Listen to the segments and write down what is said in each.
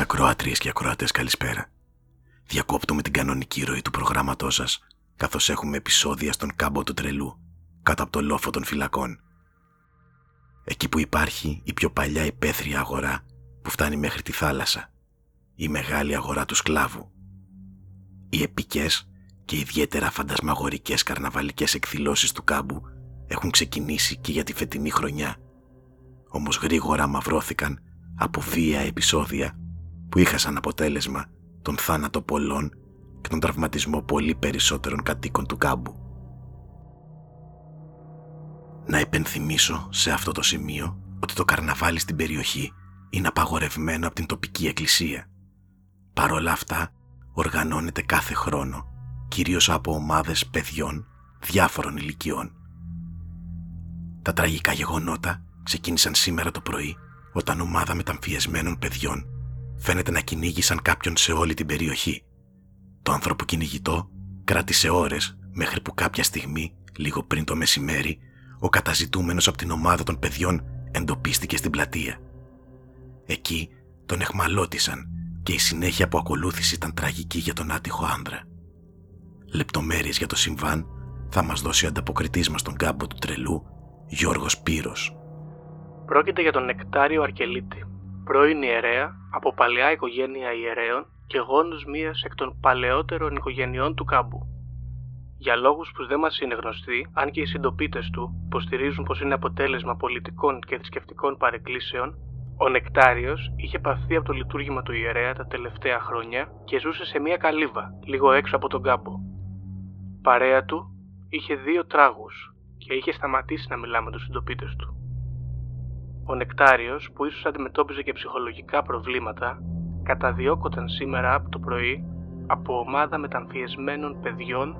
Αγαπητέ ακροάτριες και ακροατές, καλησπέρα. Διακόπτω με την κανονική ροή του προγράμματός σας, καθώς έχουμε επεισόδια στον κάμπο του τρελού, κάτω από το λόφο των φυλακών. Εκεί που υπάρχει η πιο παλιά υπαίθρια αγορά που φτάνει μέχρι τη θάλασσα, η μεγάλη αγορά του σκλάβου. Οι επικές και ιδιαίτερα φαντασμαγορικές καρναβαλικές εκδηλώσεις του κάμπου έχουν ξεκινήσει και για τη φετινή χρονιά. Όμως γρήγορα μαυρώθηκαν από βία επεισόδια που είχα σαν αποτέλεσμα τον θάνατο πολλών και τον τραυματισμό πολύ περισσότερων κατοίκων του κάμπου. Να υπενθυμίσω σε αυτό το σημείο ότι το καρναβάλι στην περιοχή είναι απαγορευμένο από την τοπική εκκλησία. Παρ' όλα αυτά, οργανώνεται κάθε χρόνο, κυρίως από ομάδες παιδιών διάφορων ηλικιών. Τα τραγικά γεγονότα ξεκίνησαν σήμερα το πρωί όταν ομάδα μεταμφιεσμένων παιδιών φαίνεται να κυνήγησαν κάποιον σε όλη την περιοχή. Το άνθρωπο κυνηγητό κράτησε ώρες μέχρι που κάποια στιγμή, λίγο πριν το μεσημέρι, ο καταζητούμενος από την ομάδα των παιδιών εντοπίστηκε στην πλατεία. Εκεί τον εχμαλώτησαν και η συνέχεια που ακολούθησε ήταν τραγική για τον άτυχο άνδρα. Λεπτομέρειες για το συμβάν θα μας δώσει ο ανταποκριτής μας στον κάμπο του τρελού, Γιώργος Πύρος. Πρόκειται για τον Νεκτάριο Αρκελίτη, πρώην ιερέα από παλαιά οικογένεια ιερέων και γόνους μίας εκ των παλαιότερων οικογενειών του κάμπου. Για λόγους που δεν μας είναι γνωστοί, αν και οι συντοπίτες του υποστηρίζουν πως είναι αποτέλεσμα πολιτικών και θρησκευτικών παρεκκλήσεων, ο Νεκτάριος είχε παθεί από το λειτουργήμα του ιερέα τα τελευταία χρόνια και ζούσε σε μια καλύβα, λίγο έξω από τον κάμπο. Παρέα του είχε δύο τράγους και είχε σταματήσει να μιλά με τους συντοπίτες του. Ο Νεκτάριος, που ίσως αντιμετώπιζε και ψυχολογικά προβλήματα, καταδιώκονταν σήμερα από το πρωί από ομάδα μεταμφιεσμένων παιδιών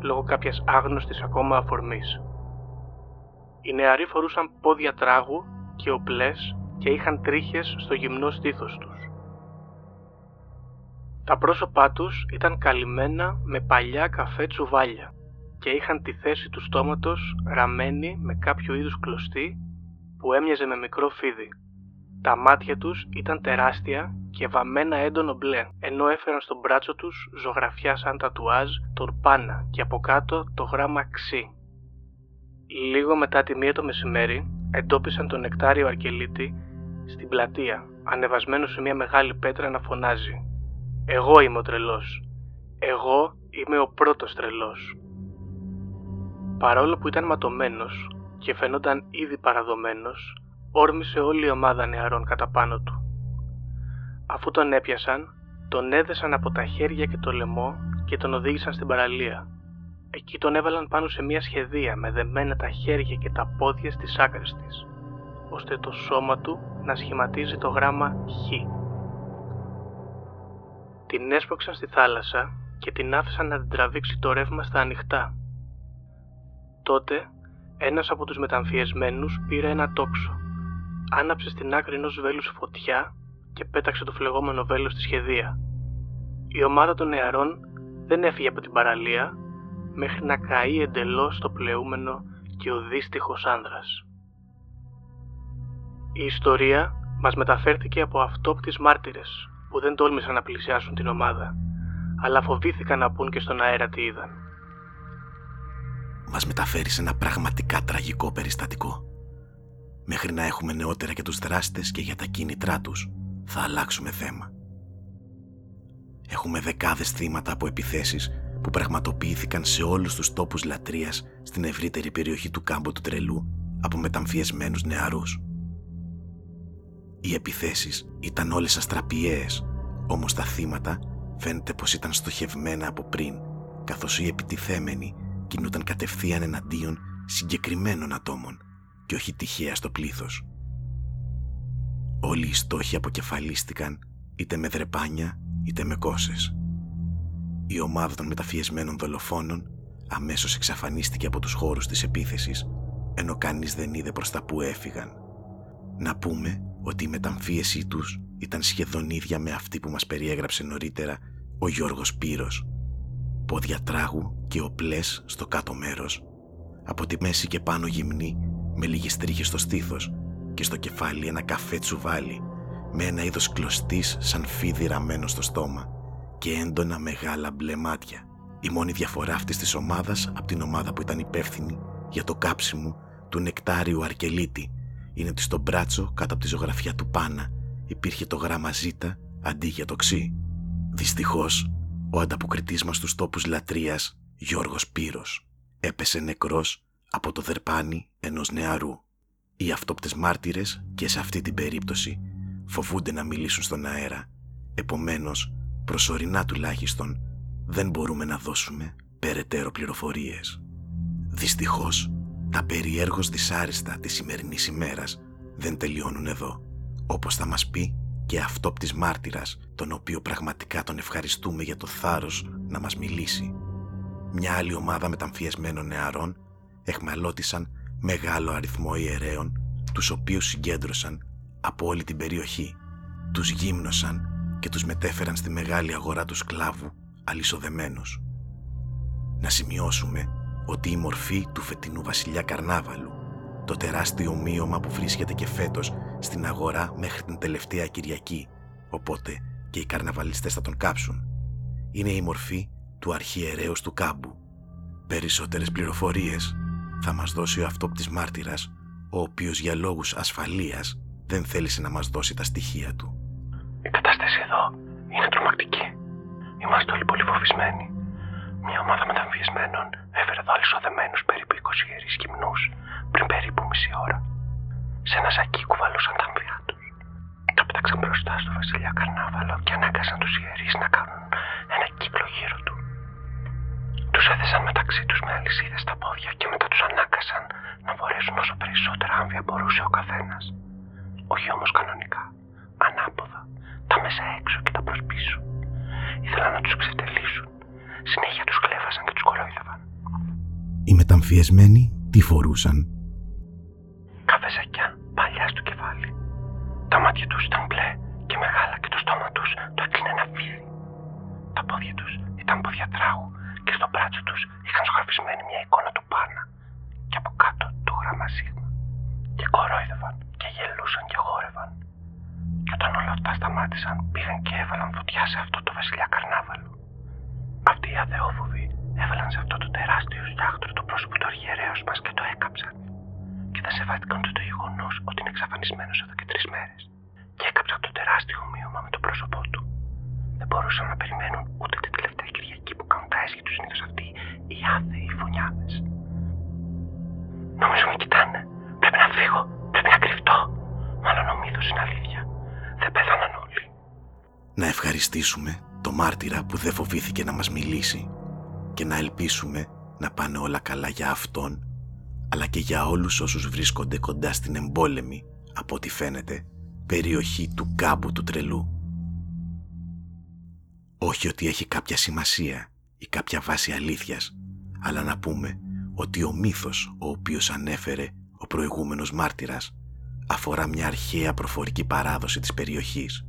λόγω κάποιας άγνωστης ακόμα αφορμής. Οι νεαροί φορούσαν πόδια τράγου και οπλές και είχαν τρίχες στο γυμνό στήθος τους. Τα πρόσωπά τους ήταν καλυμμένα με παλιά καφέ τσουβάλια και είχαν τη θέση του στόματος ραμμένη με κάποιο είδους κλωστή που έμοιαζε με μικρό φίδι. Τα μάτια τους ήταν τεράστια και βαμμένα έντονο μπλε, ενώ έφεραν στον μπράτσο τους ζωγραφιά σαν τατουάζ τον Πάνα και από κάτω το γράμμα Ξή. Λίγο μετά τη μία το μεσημέρι εντόπισαν τον νεκτάριο Αρκελίτη στην πλατεία, ανεβασμένο σε μια μεγάλη πέτρα να φωνάζει «Εγώ είμαι ο τρελός. Εγώ είμαι ο πρώτος τρελός». Παρόλο που ήταν ματωμένος, και φαινόταν ήδη παραδομένος, όρμησε όλη η ομάδα νεαρών κατά πάνω του. Αφού τον έπιασαν, τον έδεσαν από τα χέρια και το λαιμό και τον οδήγησαν στην παραλία. Εκεί τον έβαλαν πάνω σε μια σχεδία με δεμένα τα χέρια και τα πόδια στις άκρες της, ώστε το σώμα του να σχηματίζει το γράμμα Χ. Την έσπρωξαν στη θάλασσα και την άφησαν να την τραβήξει το ρεύμα στα ανοιχτά. Τότε ένας από τους μεταμφιεσμένους πήρε ένα τόξο. Άναψε στην άκρη ενός βέλους φωτιά και πέταξε το φλεγόμενο βέλος στη σχεδία. Η ομάδα των νεαρών δεν έφυγε από την παραλία μέχρι να καεί εντελώς το πλεούμενο και ο δύστιχος άνδρας. Η ιστορία μας μεταφέρθηκε από αυτόπτης μάρτυρες που δεν τόλμησαν να πλησιάσουν την ομάδα, αλλά φοβήθηκαν να πούν και στον αέρα τι είδαν μας μεταφέρει σε ένα πραγματικά τραγικό περιστατικό. Μέχρι να έχουμε νεότερα για τους δράστες και για τα κίνητρά τους, θα αλλάξουμε θέμα. Έχουμε δεκάδες θύματα από επιθέσεις που πραγματοποιήθηκαν σε όλους τους τόπους λατρείας στην ευρύτερη περιοχή του κάμπου του τρελού από μεταμφιεσμένους νεαρούς. Οι επιθέσεις ήταν όλες αστραπιαίες, όμως τα θύματα φαίνεται πως ήταν στοχευμένα από πριν, καθώς οι επιτιθέμενοι κινούνταν κατευθείαν εναντίον συγκεκριμένων ατόμων και όχι τυχαία στο πλήθος. Όλοι οι στόχοι αποκεφαλίστηκαν είτε με δρεπάνια είτε με κόσες. Η ομάδα των μεταφιεσμένων δολοφόνων αμέσως εξαφανίστηκε από τους χώρους της επίθεσης ενώ κανείς δεν είδε προς τα που έφυγαν. Να πούμε ότι η μεταμφίεσή τους ήταν σχεδόν ίδια με αυτή που μας περιέγραψε νωρίτερα ο Γιώργος Πύρος πόδια τράγου και οπλές στο κάτω μέρος, από τη μέση και πάνω γυμνή με λίγες τρίχες στο στήθος και στο κεφάλι ένα καφέ τσουβάλι με ένα είδος κλωστής σαν φίδι ραμμένο στο στόμα και έντονα μεγάλα μπλε μάτια. Η μόνη διαφορά αυτής της ομάδας από την ομάδα που ήταν υπεύθυνη για το κάψιμο του νεκτάριου Αρκελίτη είναι ότι στο μπράτσο κάτω από τη ζωγραφιά του Πάνα υπήρχε το γράμμα Ζ αντί για το Ξ. Δυστυχώς, ο ανταποκριτής μας στους τόπους λατρείας, Γιώργος Πύρος, έπεσε νεκρός από το δερπάνι ενός νεαρού. Οι αυτόπτες μάρτυρες και σε αυτή την περίπτωση φοβούνται να μιλήσουν στον αέρα. Επομένως, προσωρινά τουλάχιστον, δεν μπορούμε να δώσουμε περαιτέρω πληροφορίες. Δυστυχώς, τα περιέργως δυσάριστα της σημερινής ημέρας δεν τελειώνουν εδώ. Όπως θα μας πει και αυτόπτης μάρτυρας, τον οποίο πραγματικά τον ευχαριστούμε για το θάρρος να μας μιλήσει. Μια άλλη ομάδα μεταμφιεσμένων νεαρών εχμαλώτησαν μεγάλο αριθμό ιερέων, τους οποίους συγκέντρωσαν από όλη την περιοχή. Τους γύμνωσαν και τους μετέφεραν στη μεγάλη αγορά του σκλάβου αλυσοδεμένους. Να σημειώσουμε ότι η μορφή του φετινού βασιλιά Καρνάβαλου, το τεράστιο μείωμα που βρίσκεται και φέτος στην αγορά μέχρι την τελευταία Κυριακή, οπότε και οι καρναβαλιστές θα τον κάψουν, είναι η μορφή του αρχιερέως του κάμπου. Περισσότερες πληροφορίες θα μας δώσει ο αυτόπτης μάρτυρας, ο οποίος για λόγους ασφαλείας δεν θέλησε να μας δώσει τα στοιχεία του. Η κατάσταση εδώ είναι τρομακτική. Είμαστε όλοι πολύ φοβισμένοι. Μια ομάδα μεταμφιεσμένων έφερε εδώ αλυσοδεμένους περίπου 20 ιερείς γυμνού πριν περίπου μισή ώρα. Σε ένα σακί κουβαλούσαν τα αμφιά τους. Τα πέταξαν μπροστά στο βασιλιά Καρνάβαλο και ανάγκασαν τους ιερείς να κάνουν ένα κύκλο γύρω του. Τους έθεσαν μεταξύ τους με αλυσίδες στα πόδια και μετά τους ανάγκασαν να φορέσουν όσο περισσότερα άμβια μπορούσε ο καθένας. Όχι όμως κανονικά. Ανάποδα. Τα μέσα έξω και τα προς πίσω. Ήθελαν να τους ξετελήσουν. Συνέχεια τους κλέβασαν και τους κορόιδευαν. Οι μεταμφιεσμένοι τι φορούσαν. Μάτια τους ήταν μπλε και μεγάλα και το στόμα τους το έκλεινε ένα φίδι. Τα πόδια τους ήταν πόδια τράγου και στο μπράτσο τους είχαν ζωγραφισμένη μια εικόνα του Πάνα και από κάτω το γράμμα Σίγμα. Και κορόιδευαν και γελούσαν και χόρευαν. Και όταν όλα αυτά σταμάτησαν, πήγαν και έβαλαν φωτιά σε αυτό το βασιλιά Καρνάβαλο. Αυτοί οι αδεόφοβοι έβαλαν σε αυτό Να ευχαριστήσουμε το μάρτυρα που δεν φοβήθηκε να μας μιλήσει και να ελπίσουμε να πάνε όλα καλά για αυτόν αλλά και για όλους όσους βρίσκονται κοντά στην εμπόλεμη, από ό,τι φαίνεται, περιοχή του κάμπου του τρελού. Όχι ότι έχει κάποια σημασία ή κάποια βάση αλήθειας, αλλά να πούμε ότι ο μύθος ο οποίος ανέφερε ο προηγούμενος μάρτυρας αφορά μια αρχαία προφορική παράδοση της περιοχής.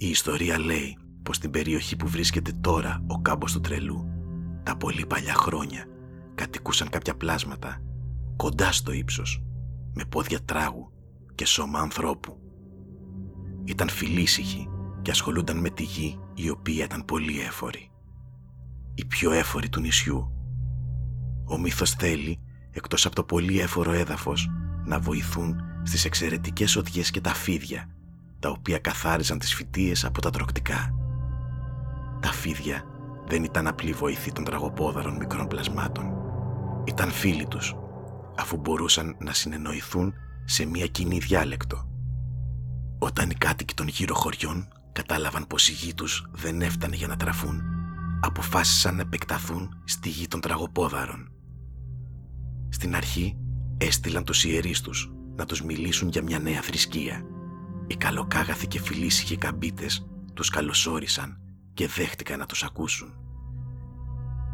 Η ιστορία λέει πως στην περιοχή που βρίσκεται τώρα ο κάμπος του τρελού τα πολύ παλιά χρόνια κατοικούσαν κάποια πλάσματα κοντά στο ύψος με πόδια τράγου και σώμα ανθρώπου. Ήταν φιλήσυχοι και ασχολούνταν με τη γη η οποία ήταν πολύ έφορη. Η πιο έφορη του νησιού. Ο μύθος θέλει, εκτός από το πολύ έφορο έδαφος, να βοηθούν στις εξαιρετικές οδιές και τα φίδια, τα οποία καθάριζαν τις φυτίες από τα τροκτικά. Τα φίδια δεν ήταν απλή βοηθή των τραγοπόδαρων μικρών πλασμάτων. Ήταν φίλοι τους, αφού μπορούσαν να συνεννοηθούν σε μια κοινή διάλεκτο. Όταν οι κάτοικοι των γύρω χωριών κατάλαβαν πως η γη τους δεν έφτανε για να τραφούν, αποφάσισαν να επεκταθούν στη γη των τραγοπόδαρων. Στην αρχή έστειλαν τους ιερείς τους να τους μιλήσουν για μια νέα θρησκεία. Οι καλοκάγαθοι και φιλήσυχοι καμπίτες τους καλωσόρισαν και δέχτηκαν να τους ακούσουν.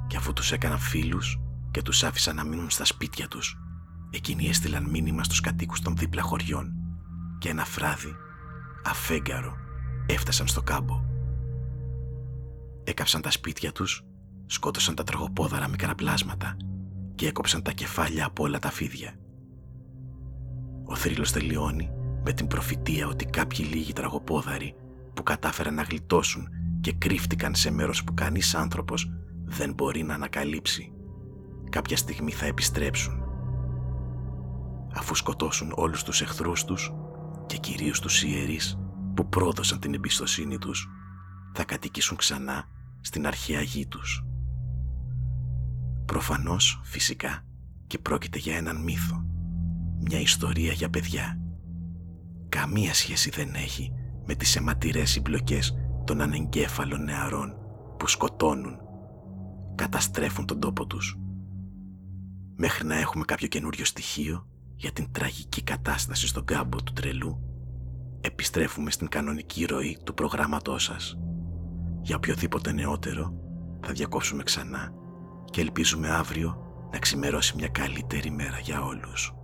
Και αφού τους έκαναν φίλους και τους άφησαν να μείνουν στα σπίτια τους, εκείνοι έστειλαν μήνυμα στους κατοίκους των δίπλα χωριών και ένα φράδι, αφέγγαρο, έφτασαν στο κάμπο. Έκαψαν τα σπίτια τους, σκότωσαν τα τραγοπόδαρα μικρά πλάσματα και έκοψαν τα κεφάλια από όλα τα φίδια. Ο θρύλος τελειώνει με την προφητεία ότι κάποιοι λίγοι τραγωπόδαροι που κατάφεραν να γλιτώσουν και κρύφτηκαν σε μέρος που κανείς άνθρωπος δεν μπορεί να ανακαλύψει. Κάποια στιγμή θα επιστρέψουν. Αφού σκοτώσουν όλους τους εχθρούς τους και κυρίως τους ιερείς που πρόδωσαν την εμπιστοσύνη τους, θα κατοικήσουν ξανά στην αρχαία γη τους. Προφανώς, φυσικά, και πρόκειται για έναν μύθο. Μια ιστορία για παιδιά. Καμία σχέση δεν έχει με τις αιματηρές συμπλοκές των ανεγκέφαλων νεαρών που σκοτώνουν, καταστρέφουν τον τόπο τους. Μέχρι να έχουμε κάποιο καινούριο στοιχείο για την τραγική κατάσταση στον κάμπο του τρελού, επιστρέφουμε στην κανονική ροή του προγράμματός σας. Για οποιοδήποτε νεότερο θα διακόψουμε ξανά και ελπίζουμε αύριο να ξημερώσει μια καλύτερη μέρα για όλους.